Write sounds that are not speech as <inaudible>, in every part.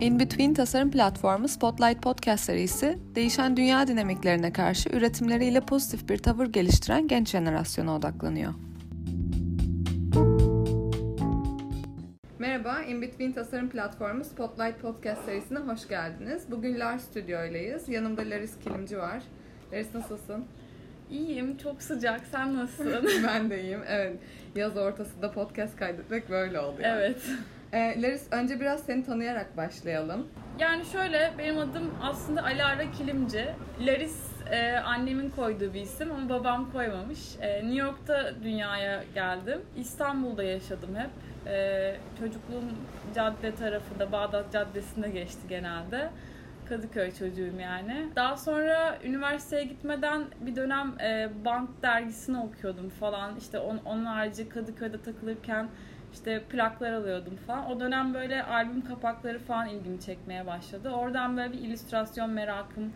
In Between tasarım platformu Spotlight Podcast serisi, değişen dünya dinamiklerine karşı üretimleriyle pozitif bir tavır geliştiren genç jenerasyona odaklanıyor. Merhaba, In Between tasarım platformu Spotlight Podcast serisine hoş geldiniz. Bugün Lars Stüdyo'yleyiz. Yanımda Laris Kilimci var. Laris nasılsın? İyiyim, çok sıcak. Sen nasılsın? <laughs> ben de iyiyim. Evet, yaz ortasında podcast kaydetmek böyle oluyor. evet. Ee, Laris, önce biraz seni tanıyarak başlayalım. Yani şöyle, benim adım aslında Alara Kilimci. Laris e, annemin koyduğu bir isim ama babam koymamış. E, New York'ta dünyaya geldim. İstanbul'da yaşadım hep. E, çocukluğum cadde tarafında, Bağdat Caddesi'nde geçti genelde. Kadıköy çocuğuyum yani. Daha sonra üniversiteye gitmeden bir dönem e, Band dergisini okuyordum falan. İşte on, onun harici Kadıköy'de takılırken işte plaklar alıyordum falan. O dönem böyle albüm kapakları falan ilgimi çekmeye başladı. Oradan böyle bir illüstrasyon merakım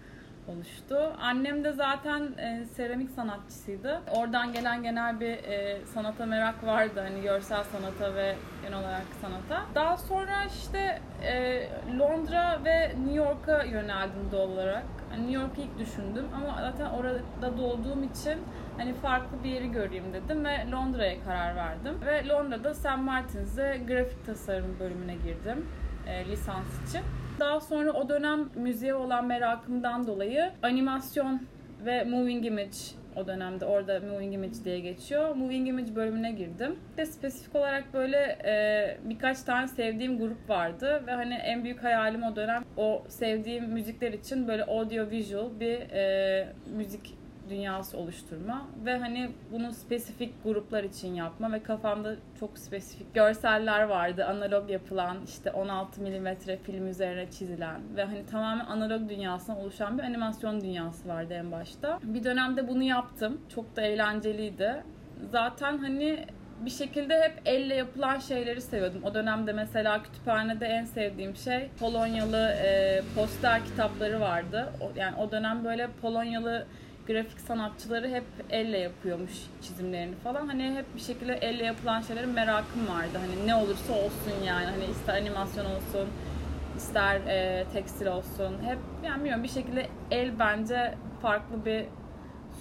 oluştu. Annem de zaten e, seramik sanatçısıydı. Oradan gelen genel bir e, sanata merak vardı. Hani görsel sanata ve genel olarak sanata. Daha sonra işte e, Londra ve New York'a yöneldim doğal olarak. Hani New York'u ilk düşündüm ama zaten orada doğduğum için hani farklı bir yeri göreyim dedim ve Londra'ya karar verdim. Ve Londra'da St. Martin's'de grafik tasarım bölümüne girdim e, lisans için. Daha sonra o dönem müziğe olan merakımdan dolayı animasyon ve moving image o dönemde orada Moving Image diye geçiyor. Moving Image bölümüne girdim. De spesifik olarak böyle e, birkaç tane sevdiğim grup vardı ve hani en büyük hayalim o dönem o sevdiğim müzikler için böyle audio visual bir e, müzik dünyası oluşturma ve hani bunu spesifik gruplar için yapma ve kafamda çok spesifik görseller vardı. Analog yapılan işte 16 milimetre film üzerine çizilen ve hani tamamen analog dünyasından oluşan bir animasyon dünyası vardı en başta. Bir dönemde bunu yaptım. Çok da eğlenceliydi. Zaten hani bir şekilde hep elle yapılan şeyleri seviyordum. O dönemde mesela kütüphanede en sevdiğim şey Polonyalı e, poster kitapları vardı. O, yani o dönem böyle Polonyalı grafik sanatçıları hep elle yapıyormuş çizimlerini falan. Hani hep bir şekilde elle yapılan şeylerin merakım vardı. Hani ne olursa olsun yani. Hani ister animasyon olsun, ister e, tekstil olsun. Hep yani bilmiyorum bir şekilde el bence farklı bir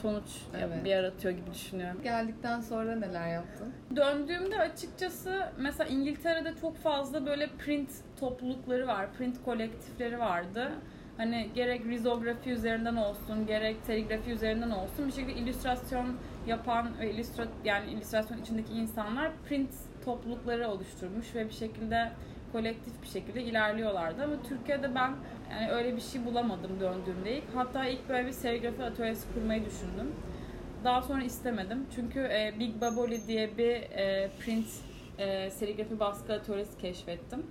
sonuç evet. bir yaratıyor gibi düşünüyorum. Geldikten sonra neler yaptın? Döndüğümde açıkçası mesela İngiltere'de çok fazla böyle print toplulukları var, print kolektifleri vardı. Hani gerek rizografi üzerinden olsun, gerek serigrafi üzerinden olsun bir şekilde illüstrasyon yapan ve illüstra yani illüstrasyon içindeki insanlar print toplulukları oluşturmuş ve bir şekilde kolektif bir şekilde ilerliyorlardı. Ama Türkiye'de ben yani öyle bir şey bulamadım döndüğümde ilk. Hatta ilk böyle bir serigrafi atölyesi kurmayı düşündüm. Daha sonra istemedim. Çünkü e, Big Baboli diye bir e, print e, serigrafi baskı atölyesi keşfettim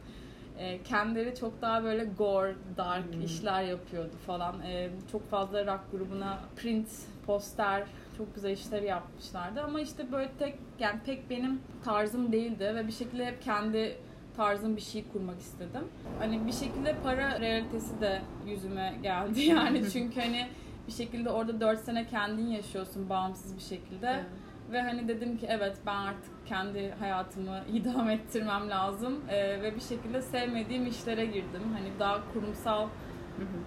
e, kendileri çok daha böyle gore, dark hmm. işler yapıyordu falan. E, çok fazla rock grubuna print, poster, çok güzel işler yapmışlardı. Ama işte böyle tek, yani pek benim tarzım değildi ve bir şekilde hep kendi tarzım bir şey kurmak istedim. Hani bir şekilde para realitesi de yüzüme geldi <laughs> yani <laughs> çünkü hani bir şekilde orada 4 sene kendin yaşıyorsun bağımsız bir şekilde. Evet ve hani dedim ki evet ben artık kendi hayatımı <laughs> idam ettirmem lazım ee, ve bir şekilde sevmediğim işlere girdim. Hani daha kurumsal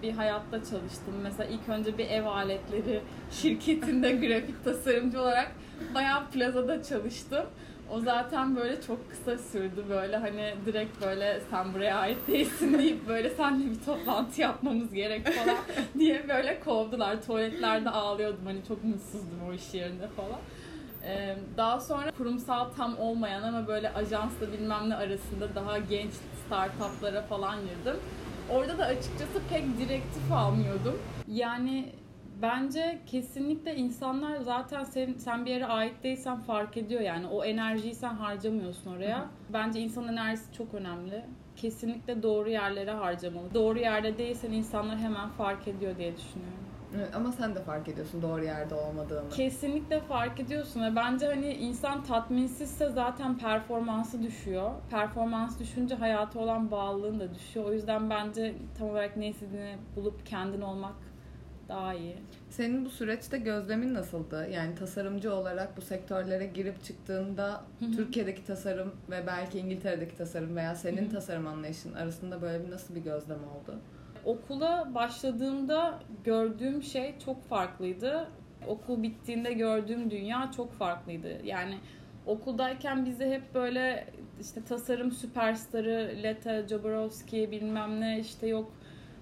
bir hayatta çalıştım. Mesela ilk önce bir ev aletleri <laughs> şirketinde <laughs> grafik tasarımcı olarak bayağı plazada çalıştım. O zaten böyle çok kısa sürdü böyle hani direkt böyle sen buraya ait değilsin deyip böyle senle bir toplantı yapmamız gerek falan diye böyle kovdular. Tuvaletlerde ağlıyordum hani çok mutsuzdum o iş yerinde falan. Daha sonra kurumsal tam olmayan ama böyle ajansla bilmem ne arasında daha genç startuplara falan girdim. Orada da açıkçası pek direktif almıyordum. Yani bence kesinlikle insanlar zaten sen, sen bir yere ait değilsen fark ediyor yani. O enerjiyi sen harcamıyorsun oraya. Bence insan enerjisi çok önemli. Kesinlikle doğru yerlere harcamalı. Doğru yerde değilsen insanlar hemen fark ediyor diye düşünüyorum. Evet, ama sen de fark ediyorsun doğru yerde olmadığını. Kesinlikle fark ediyorsun ve bence hani insan tatminsizse zaten performansı düşüyor. Performans düşünce hayatı olan bağlılığın da düşüyor. O yüzden bence tam olarak ne istediğini bulup kendin olmak daha iyi. Senin bu süreçte gözlemin nasıldı? Yani tasarımcı olarak bu sektörlere girip çıktığında. Türkiye'deki tasarım ve belki İngiltere'deki tasarım veya senin tasarım anlayışın arasında böyle bir nasıl bir gözlem oldu? Okula başladığımda gördüğüm şey çok farklıydı. Okul bittiğinde gördüğüm dünya çok farklıydı. Yani okuldayken bize hep böyle işte tasarım süperstarı Leta Jaborowski bilmem ne işte yok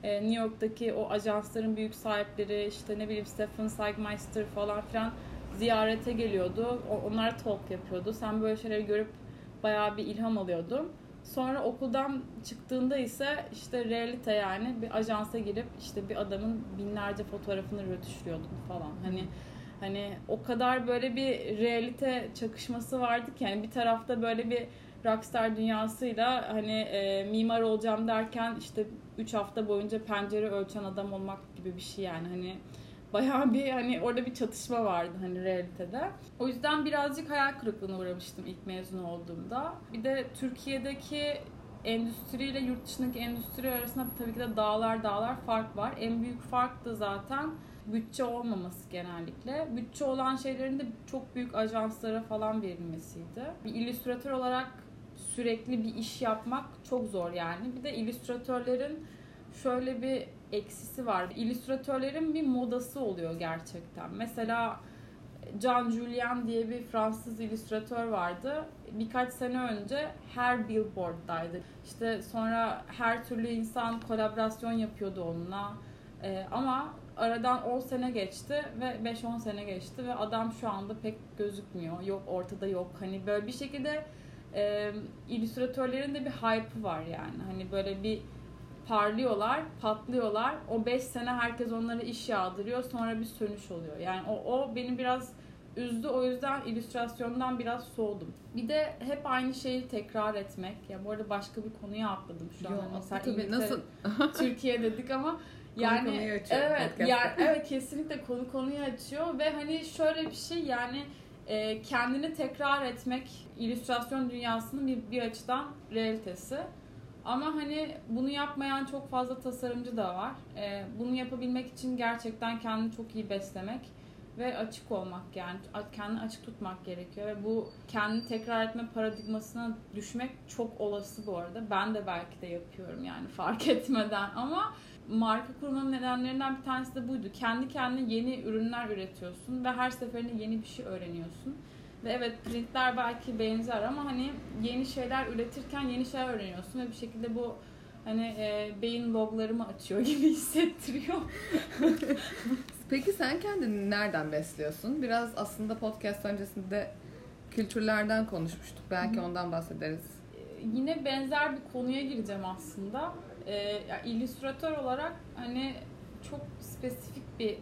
e, New York'taki o ajansların büyük sahipleri işte ne bileyim Stephen Seigmeister falan filan ziyarete geliyordu. Onlar talk yapıyordu. Sen böyle şeyleri görüp bayağı bir ilham alıyordun. Sonra okuldan çıktığında ise işte realite yani bir ajansa girip işte bir adamın binlerce fotoğrafını rötuşluyordun falan. Hani hani o kadar böyle bir realite çakışması vardı ki yani bir tarafta böyle bir rockstar dünyasıyla hani e, mimar olacağım derken işte 3 hafta boyunca pencere ölçen adam olmak gibi bir şey yani hani bayağı bir hani orada bir çatışma vardı hani realitede. O yüzden birazcık hayal kırıklığına uğramıştım ilk mezun olduğumda. Bir de Türkiye'deki endüstriyle yurt dışındaki endüstri arasında tabii ki de dağlar dağlar fark var. En büyük fark da zaten bütçe olmaması genellikle. Bütçe olan şeylerin de çok büyük ajanslara falan verilmesiydi. Bir illüstratör olarak sürekli bir iş yapmak çok zor yani. Bir de illüstratörlerin şöyle bir eksisi var. İllüstratörlerin bir modası oluyor gerçekten. Mesela Jean Julien diye bir Fransız illüstratör vardı. Birkaç sene önce her billboarddaydı. İşte sonra her türlü insan kolaborasyon yapıyordu onunla. Ee, ama aradan 10 sene geçti ve 5-10 sene geçti ve adam şu anda pek gözükmüyor. Yok ortada yok. Hani böyle bir şekilde e, illüstratörlerin de bir hype'ı var yani. Hani böyle bir parlıyorlar, patlıyorlar. O 5 sene herkes onlara iş yağdırıyor. Sonra bir sönüş oluyor. Yani o, o beni biraz üzdü. O yüzden illüstrasyondan biraz soğudum. Bir de hep aynı şeyi tekrar etmek. Ya bu arada başka bir konuya atladım şu an. Yo, Hani tabii, nasıl? <laughs> Türkiye dedik ama Konu yani konuyu açıyor evet yani evet kesinlikle konu konuyu açıyor ve hani şöyle bir şey yani e, kendini tekrar etmek illüstrasyon dünyasının bir, bir açıdan realitesi. Ama hani bunu yapmayan çok fazla tasarımcı da var. E, bunu yapabilmek için gerçekten kendini çok iyi beslemek ve açık olmak yani kendini açık tutmak gerekiyor ve bu kendini tekrar etme paradigmasına düşmek çok olası bu arada. Ben de belki de yapıyorum yani <laughs> fark etmeden ama marka kurmanın nedenlerinden bir tanesi de buydu. Kendi kendine yeni ürünler üretiyorsun ve her seferinde yeni bir şey öğreniyorsun. Ve evet printler belki benzer ama hani yeni şeyler üretirken yeni şeyler öğreniyorsun ve bir şekilde bu hani e, beyin loglarımı açıyor <laughs> gibi hissettiriyor. <laughs> Peki sen kendini nereden besliyorsun? Biraz aslında podcast öncesinde kültürlerden konuşmuştuk. Belki Hı ondan bahsederiz. E, yine benzer bir konuya gireceğim aslında. E, ya illüstratör olarak hani çok spesifik bir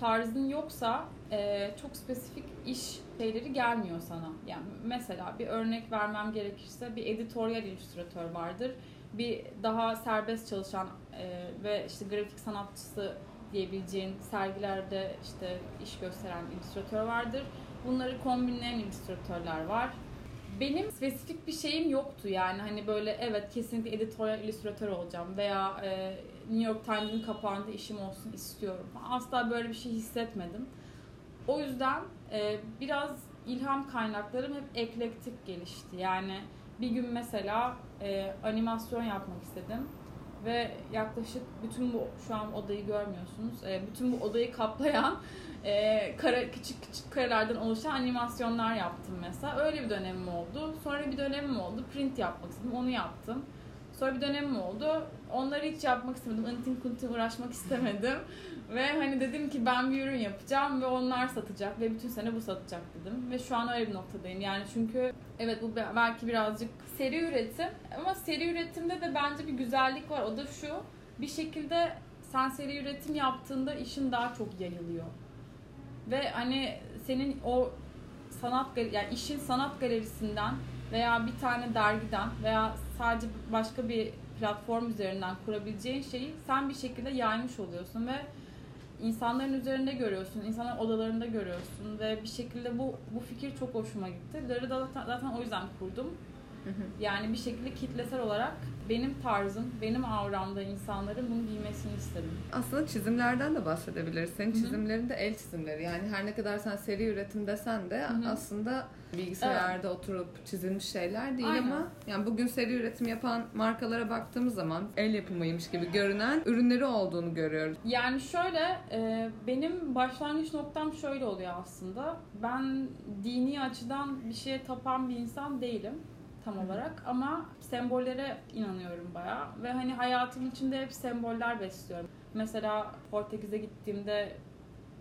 tarzın yoksa e, çok spesifik iş şeyleri gelmiyor sana. Yani mesela bir örnek vermem gerekirse bir editoryal illüstratör vardır. Bir daha serbest çalışan e, ve işte grafik sanatçısı diyebileceğin sergilerde işte iş gösteren illüstratör vardır. Bunları kombinleyen illüstratörler var. Benim spesifik bir şeyim yoktu yani hani böyle evet kesinlikle editoryal illüstratör olacağım veya e, New York Times'ın kapağında işim olsun istiyorum. Asla böyle bir şey hissetmedim. O yüzden e, biraz ilham kaynaklarım hep eklektik gelişti. Yani bir gün mesela e, animasyon yapmak istedim ve yaklaşık bütün bu şu an odayı görmüyorsunuz. E, bütün bu odayı kaplayan <laughs> e, kara, küçük küçük karelerden oluşan animasyonlar yaptım mesela. Öyle bir dönemim oldu. Sonra bir dönemim oldu. Print yapmak istedim. Onu yaptım. Sonra bir dönemim oldu. Onları hiç yapmak istemedim. Antin kuntin uğraşmak istemedim. Ve hani dedim ki ben bir ürün yapacağım ve onlar satacak ve bütün sene bu satacak dedim. Ve şu an öyle bir noktadayım. Yani çünkü evet bu belki birazcık seri üretim ama seri üretimde de bence bir güzellik var. O da şu. Bir şekilde sen seri üretim yaptığında işin daha çok yayılıyor. Ve hani senin o sanat yani işin sanat galerisinden veya bir tane dergiden veya sadece başka bir platform üzerinden kurabileceğin şeyi sen bir şekilde yaymış oluyorsun ve insanların üzerinde görüyorsun, insanların odalarında görüyorsun ve bir şekilde bu bu fikir çok hoşuma gitti. Ları da zaten, zaten o yüzden kurdum. Yani bir şekilde kitlesel olarak benim tarzım, benim avramda insanların bunu giymesini istedim. Aslında çizimlerden de bahsedebiliriz. Senin çizimlerin de el çizimleri. Yani her ne kadar sen seri üretim desen de Hı-hı. aslında bilgisayarda evet. oturup çizilmiş şeyler değil Aynen. ama yani bugün seri üretim yapan markalara baktığımız zaman el yapımıymış gibi görünen ürünleri olduğunu görüyoruz. Yani şöyle e, benim başlangıç noktam şöyle oluyor aslında. Ben dini açıdan bir şeye tapan bir insan değilim tam olarak ama sembollere inanıyorum bayağı ve hani hayatım içinde hep semboller besliyorum. Mesela Portekiz'e gittiğimde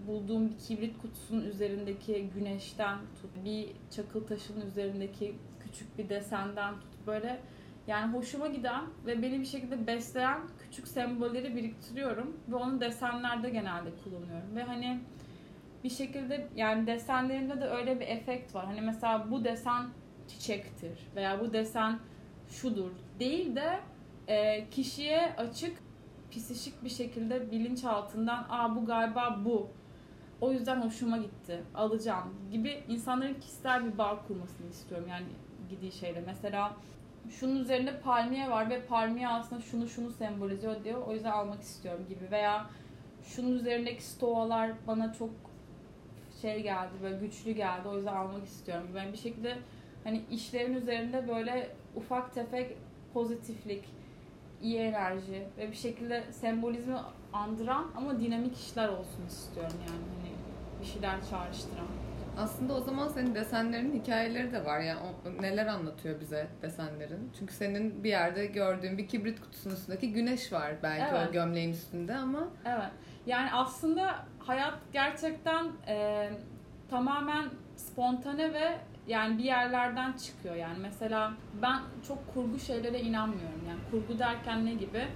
bulduğum bir kibrit kutusunun üzerindeki güneşten tut, bir çakıl taşının üzerindeki küçük bir desenden tut böyle yani hoşuma giden ve beni bir şekilde besleyen küçük sembolleri biriktiriyorum ve onu desenlerde genelde kullanıyorum ve hani bir şekilde yani desenlerimde de öyle bir efekt var. Hani mesela bu desen çiçektir veya bu desen şudur değil de e, kişiye açık psişik bir şekilde bilinçaltından aa bu galiba bu o yüzden hoşuma gitti alacağım gibi insanların kişisel bir bağ kurmasını istiyorum yani gidiği şeyle. Mesela şunun üzerinde palmiye var ve palmiye aslında şunu şunu sembolize ediyor o yüzden almak istiyorum gibi veya şunun üzerindeki stoğalar bana çok şey geldi böyle güçlü geldi o yüzden almak istiyorum yani bir şekilde hani işlerin üzerinde böyle ufak tefek pozitiflik, iyi enerji ve bir şekilde sembolizmi andıran ama dinamik işler olsun istiyorum yani hani bir şeyler çağrıştıran. Aslında o zaman senin desenlerin hikayeleri de var yani o, neler anlatıyor bize desenlerin. Çünkü senin bir yerde gördüğün bir kibrit kutusunun üstündeki güneş var belki evet. o gömleğin üstünde ama. Evet. Yani aslında hayat gerçekten e, tamamen spontane ve yani bir yerlerden çıkıyor yani. Mesela ben çok kurgu şeylere inanmıyorum. Yani kurgu derken ne gibi?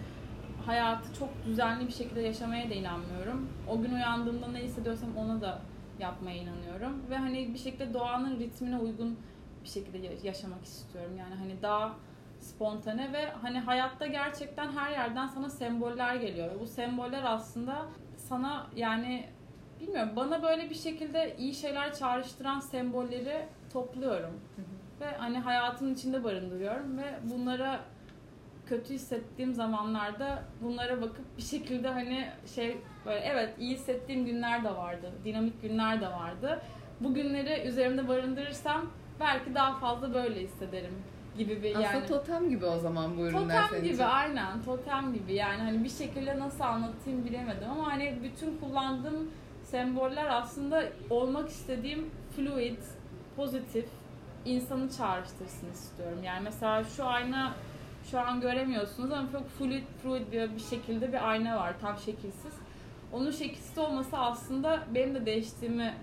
Hayatı çok düzenli bir şekilde yaşamaya da inanmıyorum. O gün uyandığımda ne hissediyorsam ona da yapmaya inanıyorum. Ve hani bir şekilde doğanın ritmine uygun bir şekilde yaşamak istiyorum. Yani hani daha spontane ve hani hayatta gerçekten her yerden sana semboller geliyor. Bu semboller aslında sana yani bilmiyorum bana böyle bir şekilde iyi şeyler çağrıştıran sembolleri topluyorum. Hı hı. Ve hani hayatın içinde barındırıyorum ve bunlara kötü hissettiğim zamanlarda bunlara bakıp bir şekilde hani şey böyle evet iyi hissettiğim günler de vardı. Dinamik günler de vardı. Bu günleri üzerimde barındırırsam belki daha fazla böyle hissederim gibi bir yani. Aslında totem gibi o zaman bu ürünler totem senin gibi için. aynen totem gibi yani hani bir şekilde nasıl anlatayım bilemedim ama hani bütün kullandığım semboller aslında olmak istediğim fluid, pozitif, insanı çağrıştırsın istiyorum. Yani mesela şu ayna şu an göremiyorsunuz ama çok fluid, fluid bir, bir şekilde bir ayna var tam şekilsiz. Onun şekilsiz olması aslında benim de değiştiğimi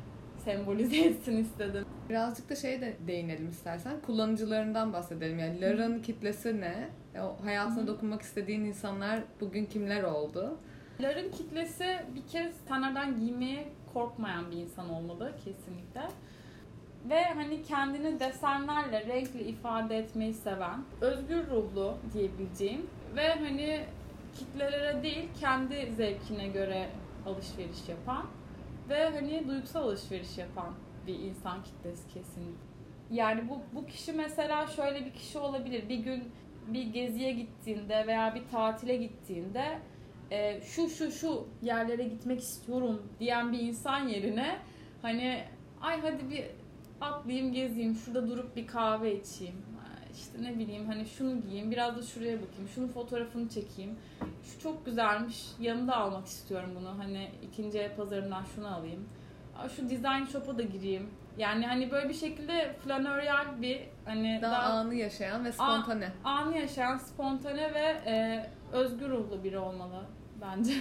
sembolize <laughs> etsin istedim. Birazcık da şey de değinelim istersen. Kullanıcılarından bahsedelim. Yani Lara'nın kitlesi ne? O hayatına Hı. dokunmak istediğin insanlar bugün kimler oldu? Lar'ın kitlesi bir kez tenlerden giymeye korkmayan bir insan olmalı kesinlikle. Ve hani kendini desenlerle, renkle ifade etmeyi seven, özgür ruhlu diyebileceğim ve hani kitlelere değil kendi zevkine göre alışveriş yapan ve hani duygusal alışveriş yapan bir insan kitlesi kesin. Yani bu, bu kişi mesela şöyle bir kişi olabilir. Bir gün bir geziye gittiğinde veya bir tatile gittiğinde e, şu şu şu yerlere gitmek istiyorum diyen bir insan yerine hani ay hadi bir atlayayım gezeyim şurada durup bir kahve içeyim. İşte ne bileyim hani şunu giyeyim biraz da şuraya bakayım şunun fotoğrafını çekeyim. Şu çok güzelmiş yanımda almak istiyorum bunu. Hani ikinci el pazarından şunu alayım. Şu design shop'a da gireyim. Yani hani böyle bir şekilde flanöryal bir hani daha, daha anı yaşayan ve spontane. An, anı yaşayan, spontane ve e, özgür ruhlu biri olmalı bence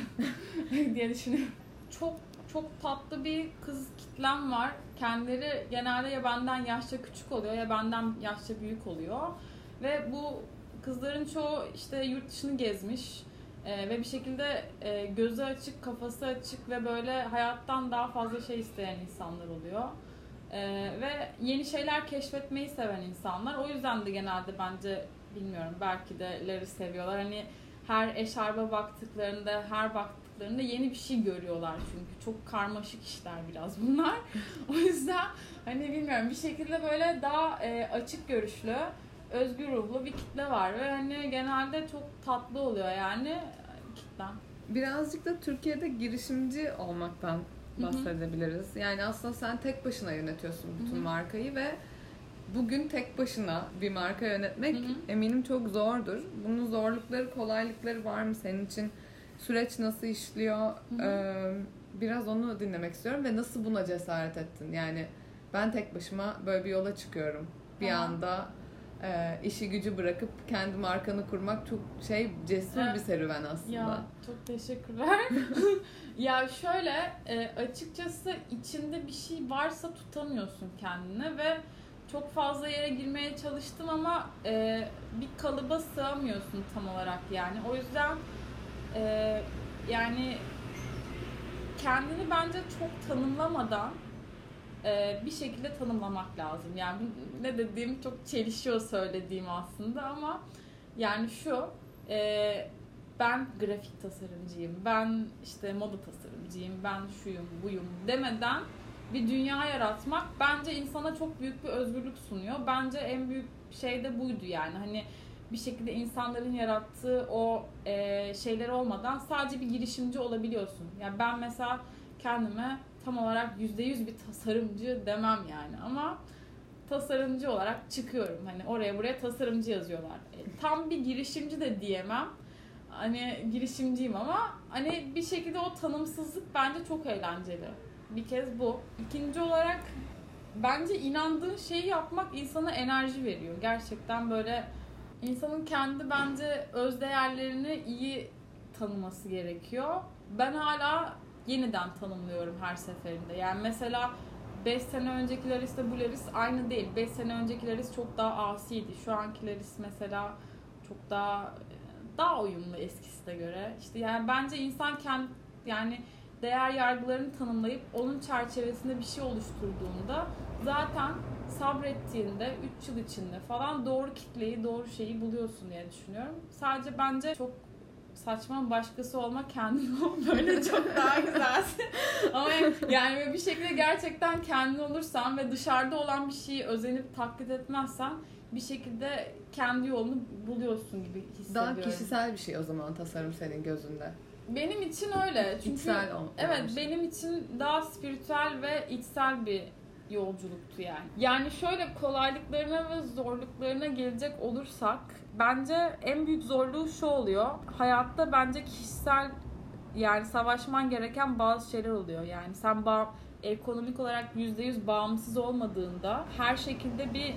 <laughs> diye düşünüyorum. Çok çok tatlı bir kız kitlem var. Kendileri genelde ya benden yaşça küçük oluyor ya benden yaşça büyük oluyor. Ve bu kızların çoğu işte yurt dışını gezmiş ee, ve bir şekilde e, gözü açık, kafası açık ve böyle hayattan daha fazla şey isteyen insanlar oluyor. Ee, ve yeni şeyler keşfetmeyi seven insanlar. O yüzden de genelde bence bilmiyorum belki de Larry seviyorlar. Hani her eşarba baktıklarında, her baktıklarında yeni bir şey görüyorlar çünkü. Çok karmaşık işler biraz bunlar. <laughs> o yüzden hani bilmiyorum bir şekilde böyle daha e, açık görüşlü özgür ruhlu bir kitle var ve hani genelde çok tatlı oluyor yani kitlem. Birazcık da Türkiye'de girişimci olmaktan bahsedebiliriz. Yani aslında sen tek başına yönetiyorsun bütün Hı-hı. markayı ve bugün tek başına bir marka yönetmek Hı-hı. eminim çok zordur. Bunun zorlukları, kolaylıkları var mı senin için? Süreç nasıl işliyor? Ee, biraz onu dinlemek istiyorum ve nasıl buna cesaret ettin? Yani ben tek başıma böyle bir yola çıkıyorum. Bir Aha. anda e, işi gücü bırakıp kendi markanı kurmak çok şey cesur evet. bir serüven aslında. Ya çok teşekkürler. <laughs> ya şöyle e, açıkçası içinde bir şey varsa tutamıyorsun kendini ve çok fazla yere girmeye çalıştım ama e, bir kalıba sığamıyorsun tam olarak yani. O yüzden e, yani kendini bence çok tanımlamadan e, bir şekilde tanımlamak lazım. Yani ne dediğim çok çelişiyor söylediğim aslında ama yani şu e, ben grafik tasarımcıyım, ben işte moda tasarımcıyım, ben şuyum, buyum demeden bir dünya yaratmak bence insana çok büyük bir özgürlük sunuyor. Bence en büyük şey de buydu yani. Hani bir şekilde insanların yarattığı o e, şeyler olmadan sadece bir girişimci olabiliyorsun. Yani ben mesela kendime tam olarak yüzde yüz bir tasarımcı demem yani ama tasarımcı olarak çıkıyorum. Hani oraya buraya tasarımcı yazıyorlar. E, tam bir girişimci de diyemem. Hani girişimciyim ama hani bir şekilde o tanımsızlık bence çok eğlenceli. Bir kez bu. İkinci olarak bence inandığın şeyi yapmak insana enerji veriyor. Gerçekten böyle insanın kendi bence öz değerlerini iyi tanıması gerekiyor. Ben hala yeniden tanımlıyorum her seferinde. Yani mesela 5 sene önceki Laris ile bu Laris aynı değil. 5 sene önceki Laris çok daha asiydi. Şu anki Laris mesela çok daha daha uyumlu eskisine göre. İşte yani bence insan kendi yani değer yargılarını tanımlayıp onun çerçevesinde bir şey oluşturduğunda zaten sabrettiğinde 3 yıl içinde falan doğru kitleyi, doğru şeyi buluyorsun diye düşünüyorum. Sadece bence çok saçma başkası olma kendin <laughs> ol böyle çok daha güzelsin. <laughs> Ama yani bir şekilde gerçekten kendin olursan ve dışarıda olan bir şeyi özenip taklit etmezsen bir şekilde kendi yolunu buluyorsun gibi hissediyorum. Daha kişisel bir şey o zaman tasarım senin gözünde. Benim için öyle. Çünkü içsel evet şey. benim için daha spiritüel ve içsel bir yolculuktu yani. Yani şöyle kolaylıklarına ve zorluklarına gelecek olursak bence en büyük zorluğu şu oluyor. Hayatta bence kişisel yani savaşman gereken bazı şeyler oluyor. Yani sen bağ, ekonomik olarak %100 bağımsız olmadığında her şekilde bir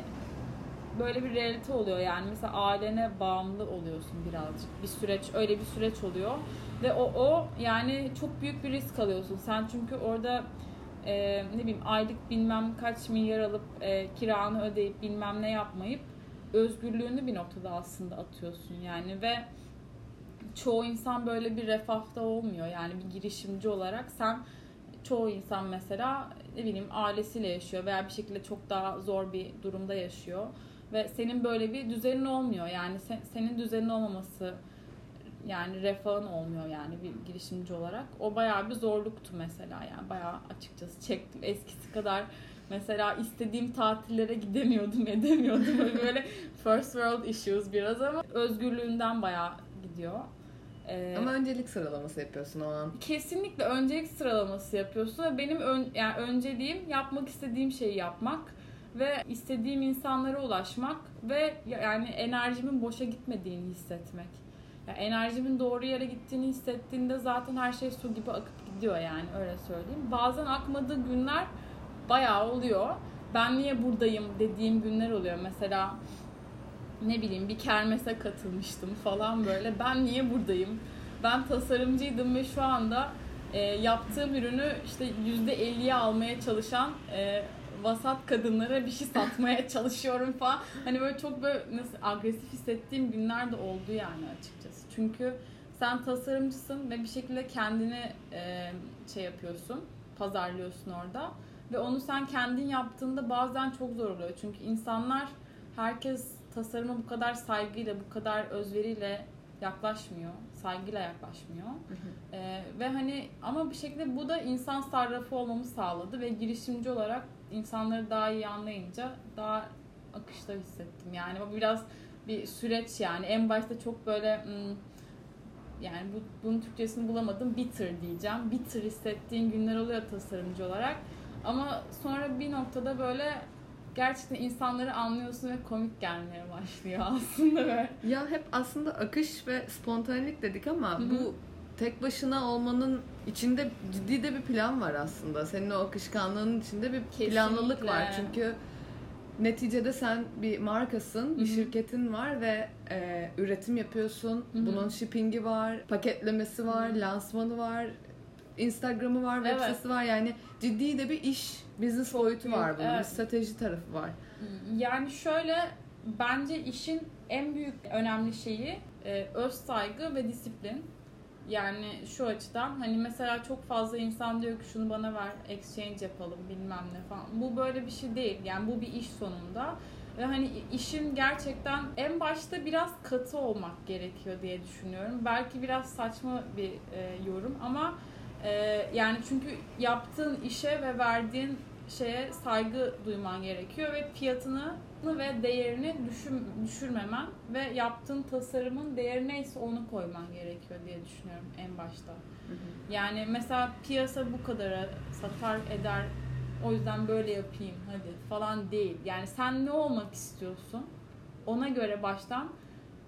böyle bir realite oluyor yani mesela ailene bağımlı oluyorsun birazcık bir süreç öyle bir süreç oluyor ve o o yani çok büyük bir risk alıyorsun sen çünkü orada e, ne bileyim aylık bilmem kaç milyar alıp e, kiranı ödeyip bilmem ne yapmayıp özgürlüğünü bir noktada aslında atıyorsun yani ve çoğu insan böyle bir refahta olmuyor. Yani bir girişimci olarak sen çoğu insan mesela ne bileyim ailesiyle yaşıyor veya bir şekilde çok daha zor bir durumda yaşıyor ve senin böyle bir düzenin olmuyor. Yani sen, senin düzenin olmaması yani refahın olmuyor yani bir girişimci olarak. O bayağı bir zorluktu mesela yani bayağı açıkçası çektim. Eskisi kadar mesela istediğim tatillere gidemiyordum, <laughs> edemiyordum. Böyle first world issues biraz ama özgürlüğünden bayağı gidiyor. Ee, ama öncelik sıralaması yapıyorsun o an. Kesinlikle öncelik sıralaması yapıyorsun ve benim ön, yani önceliğim yapmak istediğim şeyi yapmak ve istediğim insanlara ulaşmak ve yani enerjimin boşa gitmediğini hissetmek. Yani enerjimin doğru yere gittiğini hissettiğinde zaten her şey su gibi akıp gidiyor yani öyle söyleyeyim. Bazen akmadığı günler bayağı oluyor. Ben niye buradayım dediğim günler oluyor. Mesela ne bileyim bir kermese katılmıştım falan böyle. Ben niye buradayım? Ben tasarımcıydım ve şu anda e, yaptığım ürünü işte %50'ye almaya çalışan e, vasat kadınlara bir şey satmaya <laughs> çalışıyorum falan. Hani böyle çok böyle nasıl agresif hissettiğim günler de oldu yani açıkçası. Çünkü sen tasarımcısın ve bir şekilde kendini e, şey yapıyorsun, pazarlıyorsun orada. Ve onu sen kendin yaptığında bazen çok zor oluyor. Çünkü insanlar, herkes tasarıma bu kadar saygıyla, bu kadar özveriyle yaklaşmıyor. Saygıyla yaklaşmıyor. Hı hı. Ee, ve hani ama bir şekilde bu da insan sarrafı olmamı sağladı ve girişimci olarak insanları daha iyi anlayınca daha akışta hissettim. Yani bu biraz bir süreç yani. En başta çok böyle hmm, yani bu, bunun Türkçesini bulamadım. Bitter diyeceğim. Bitter hissettiğin günler oluyor tasarımcı olarak. Ama sonra bir noktada böyle gerçekten insanları anlıyorsun ve komik gelmeye başlıyor <laughs> aslında böyle. Ya hep aslında akış ve spontanelik dedik ama Hı hı. bu tek başına olmanın içinde ciddi de bir plan var aslında. Senin o akışkanlığının içinde bir planlılık var. Kesinlikle. Çünkü neticede sen bir markasın, bir Hı hı. şirketin var ve e, üretim yapıyorsun. Hı hı. Bunun shippingi var, paketlemesi var, Hı hı. lansmanı var, Instagram'ı var, web Evet. sitesi var. Yani ciddi de bir iş, business Çok boyutu büyük, var bunun. Bir evet. strateji tarafı var. Yani şöyle bence işin en büyük önemli şeyi e, öz saygı ve disiplin. Yani şu açıdan hani mesela çok fazla insan diyor ki şunu bana ver exchange yapalım bilmem ne falan. Bu böyle bir şey değil. Yani bu bir iş sonunda. Ve hani işin gerçekten en başta biraz katı olmak gerekiyor diye düşünüyorum. Belki biraz saçma bir e, yorum ama e, yani çünkü yaptığın işe ve verdiğin şeye saygı duyman gerekiyor ve fiyatını ve değerini düşün, düşürmemen ve yaptığın tasarımın değeri neyse onu koyman gerekiyor diye düşünüyorum en başta. Yani mesela piyasa bu kadara satar eder o yüzden böyle yapayım hadi falan değil. Yani sen ne olmak istiyorsun ona göre baştan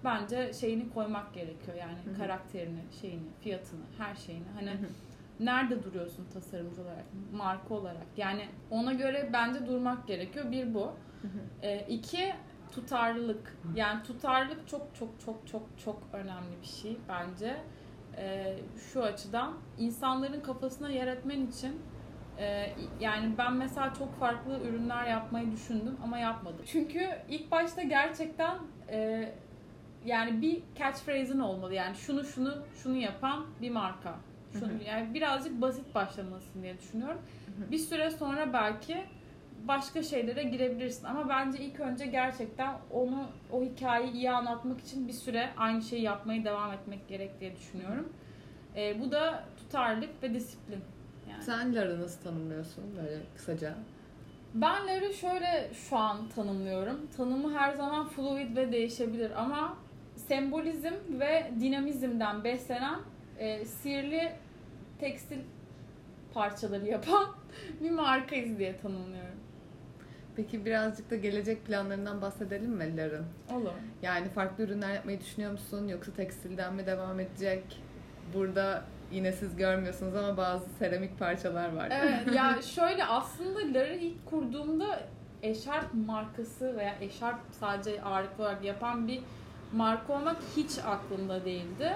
bence şeyini koymak gerekiyor yani Hı hı. karakterini, şeyini, fiyatını, her şeyini. Hani Hı hı. nerede duruyorsun tasarımcı olarak, marka olarak? Yani ona göre bence durmak gerekiyor. Bir bu. E, iki tutarlılık. Yani tutarlılık çok çok çok çok çok önemli bir şey bence. E, şu açıdan insanların kafasına yer etmen için e, yani ben mesela çok farklı ürünler yapmayı düşündüm ama yapmadım. Çünkü ilk başta gerçekten e, yani bir catchphrase'in olmalı. Yani şunu şunu şunu yapan bir marka. Şunu, Hı hı. yani birazcık basit başlamalısın diye düşünüyorum. hı. Bir süre sonra belki başka şeylere girebilirsin ama bence ilk önce gerçekten onu o hikayeyi iyi anlatmak için bir süre aynı şeyi yapmaya devam etmek gerek diye düşünüyorum. Ee, bu da tutarlılık ve disiplin. Yani. Sen Lara nasıl tanımlıyorsun böyle kısaca? Ben Larry şöyle şu an tanımlıyorum. Tanımı her zaman fluid ve değişebilir ama sembolizm ve dinamizmden beslenen e, sihirli tekstil parçaları yapan <laughs> bir markayız diye tanımlıyorum. Peki birazcık da gelecek planlarından bahsedelim mi Lara'nın? Olur. Yani farklı ürünler yapmayı düşünüyor musun? Yoksa tekstilden mi devam edecek? Burada yine siz görmüyorsunuz ama bazı seramik parçalar var. Evet <laughs> ya şöyle aslında Lara ilk kurduğumda eşarp markası veya eşarp sadece ağırlıklı olarak yapan bir marka olmak hiç aklımda değildi.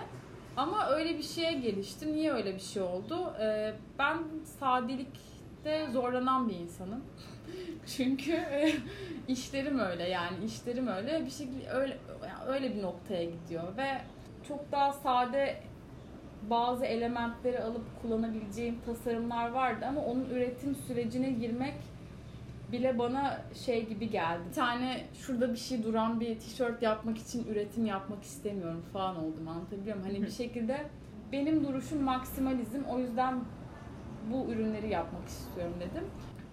Ama öyle bir şeye gelişti. Niye öyle bir şey oldu? Ee, ben sadelikte zorlanan bir insanım. <laughs> Çünkü e, işlerim öyle yani işlerim öyle bir şekilde öyle yani öyle bir noktaya gidiyor ve çok daha sade bazı elementleri alıp kullanabileceğim tasarımlar vardı ama onun üretim sürecine girmek bile bana şey gibi geldi. Bir tane şurada bir şey duran bir tişört yapmak için üretim yapmak istemiyorum falan oldum anlatabiliyor muyum? Hani bir şekilde benim duruşum maksimalizm o yüzden bu ürünleri yapmak istiyorum dedim.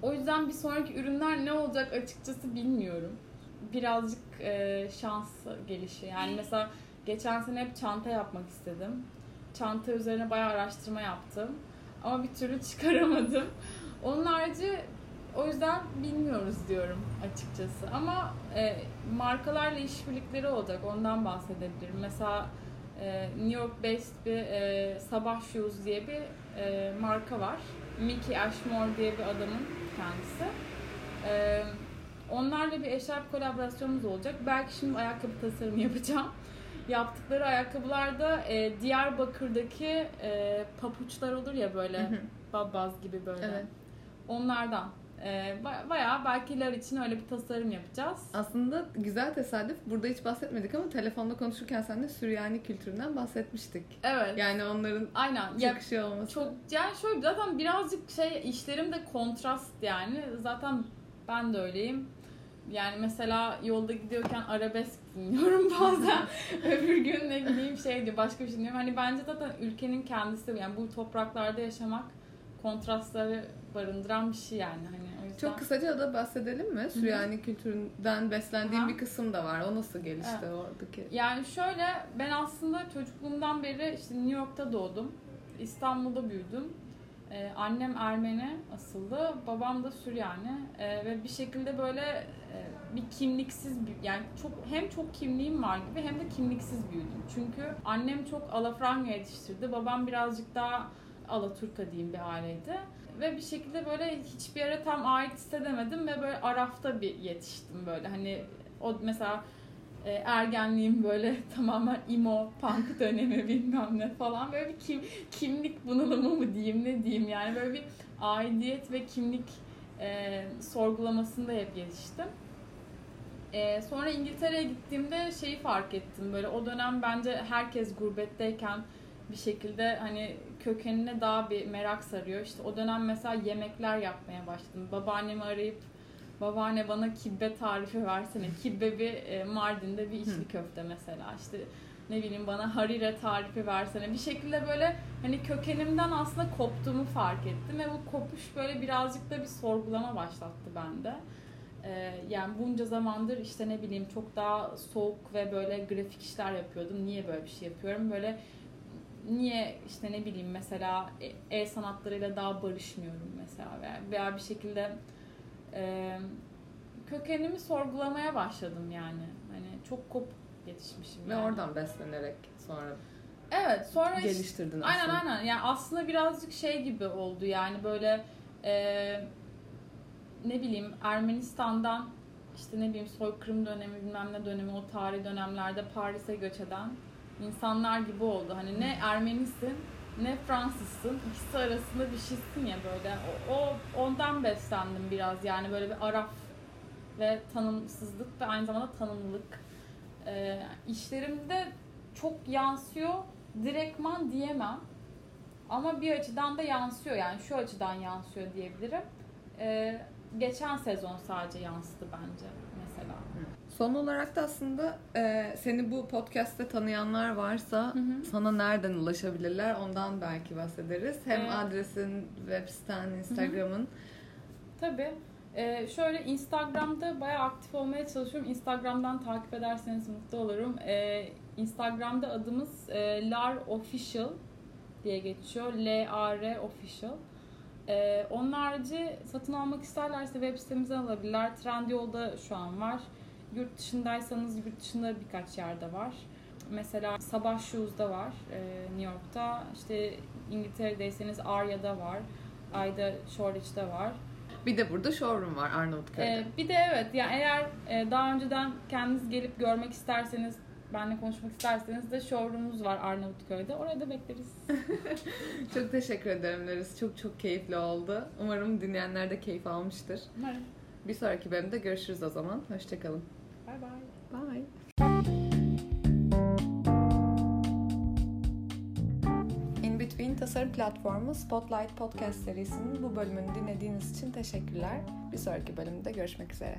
O yüzden bir sonraki ürünler ne olacak açıkçası bilmiyorum. Birazcık e, şans gelişi. Yani mesela geçen sene hep çanta yapmak istedim. Çanta üzerine bayağı araştırma yaptım. Ama bir türlü <laughs> çıkaramadım. Onun harici o yüzden bilmiyoruz diyorum açıkçası. Ama e, markalarla işbirlikleri olacak. Ondan bahsedebilirim. Mesela e, New York based bir e, Sabah Shoes diye bir e, marka var. Mickey Ashmore diye bir adamın kendisi. E, onlarla bir eşarp kolaborasyonumuz olacak. Belki şimdi ayakkabı tasarımı yapacağım. <laughs> Yaptıkları ayakkabılarda e, Diyarbakır'daki e, papuçlar olur ya böyle babaz gibi böyle. Evet. Onlardan. E, ba- bayağı belki lar için öyle bir tasarım yapacağız. Aslında güzel tesadüf. Burada hiç bahsetmedik ama telefonda konuşurken sen de Süryani kültüründen bahsetmiştik. Evet. Yani onların Aynen. Ya, çıkışı olması. çok yani şöyle zaten birazcık şey işlerim de kontrast yani. Zaten ben de öyleyim. Yani mesela yolda gidiyorken arabesk dinliyorum <laughs> bazen. <laughs> Öbür gün ne bileyim şey diyor başka bir şey dinliyorum. Hani bence zaten ülkenin kendisi yani bu topraklarda yaşamak kontrastları barındıran bir şey yani. Hani Çok kısaca da bahsedelim mi? Süryani kültüründen beslendiğim Aha. bir kısım da var. O nasıl gelişti Evet. oradaki? Yani şöyle ben aslında çocukluğumdan beri işte New York'ta doğdum. İstanbul'da büyüdüm. Ee, annem Ermeni asıllı, babam da Süryani Ee, ve bir şekilde böyle e, bir kimliksiz bir- yani çok hem çok kimliğim var gibi hem de kimliksiz büyüdüm. Çünkü annem çok alafranga yetiştirdi. Babam birazcık daha Alaturka diyeyim bir aileydi. Ve bir şekilde böyle hiçbir yere tam ait hissedemedim ve böyle arafta bir yetiştim böyle. Hani o mesela e, ergenliğim böyle <laughs> tamamen emo, punk dönemi <laughs> bilmem ne falan. Böyle bir kim, kimlik bunalımı mı diyeyim ne diyeyim yani böyle bir aidiyet ve kimlik e, sorgulamasında hep yetiştim. E, sonra İngiltere'ye gittiğimde şeyi fark ettim böyle o dönem bence herkes gurbetteyken bir şekilde hani kökenine daha bir merak sarıyor. İşte o dönem mesela yemekler yapmaya başladım. Babaannemi arayıp babaanne bana kibbe tarifi versene. Kibbe bir e, Mardin'de bir içli köfte mesela. İşte ne bileyim bana harire tarifi versene. Bir şekilde böyle hani kökenimden aslında koptuğumu fark ettim ve bu kopuş böyle birazcık da bir sorgulama başlattı bende. Ee, yani bunca zamandır işte ne bileyim çok daha soğuk ve böyle grafik işler yapıyordum. Niye böyle bir şey yapıyorum? Böyle niye işte ne bileyim mesela el sanatlarıyla daha barışmıyorum mesela veya, veya bir şekilde e, kökenimi sorgulamaya başladım yani. Hani çok kopuk yetişmişim. Ve yani. oradan beslenerek sonra Evet sonra işte- geliştirdin aslında. Aynen aynen. Yani aslında birazcık şey gibi oldu yani böyle e, ne bileyim Ermenistan'dan işte ne bileyim soykırım dönemi bilmem ne dönemi o tarihi dönemlerde Paris'e göç eden insanlar gibi oldu. Hani ne Ermenisin ne Fransızsın. İkisi arasında bir şeysin ya böyle. O, o ondan beslendim biraz yani böyle bir araf ve tanımsızlık ve aynı zamanda tanımlılık. Ee, işlerimde çok yansıyor. Direktman diyemem. Ama bir açıdan da yansıyor yani şu açıdan yansıyor diyebilirim. Ee, geçen sezon sadece yansıdı bence. Son olarak da aslında e, seni bu podcast'te tanıyanlar varsa Hı hı. sana nereden ulaşabilirler ondan belki bahsederiz. Hem Evet. adresin, web siten, Instagram'ın. Tabii. Ee, şöyle Instagram'da bayağı aktif olmaya çalışıyorum. Instagram'dan takip ederseniz mutlu olurum. Ee, Instagram'da adımız e, Lar Official diye geçiyor. L-A-R Official. Ee, onun harici satın almak isterlerse web sitemizden alabilirler. Trendyol'da şu an var. Yurt dışındaysanız yurt dışında birkaç yerde var. Mesela Sabah Shoes'da var e, New York'ta. İşte İngiltere'deyseniz Arya'da var. Ayda Shoreditch'te var. Bir de burada showroom var Arnavutköy'de. Ee, bir de evet yani eğer e, daha önceden kendiniz gelip görmek isterseniz benimle konuşmak isterseniz de showroom'umuz var Arnavutköy'de. Oraya da bekleriz. <laughs> Çok teşekkür ederim Laris. Çok çok keyifli oldu. Umarım dinleyenler de keyif almıştır. Umarım. Bir sonraki bölümde görüşürüz o zaman. Hoşçakalın. Bye bye. Bye. In Between tasarım platformu Spotlight Podcast serisinin bu bölümünü dinlediğiniz için teşekkürler. Bir sonraki bölümde görüşmek üzere.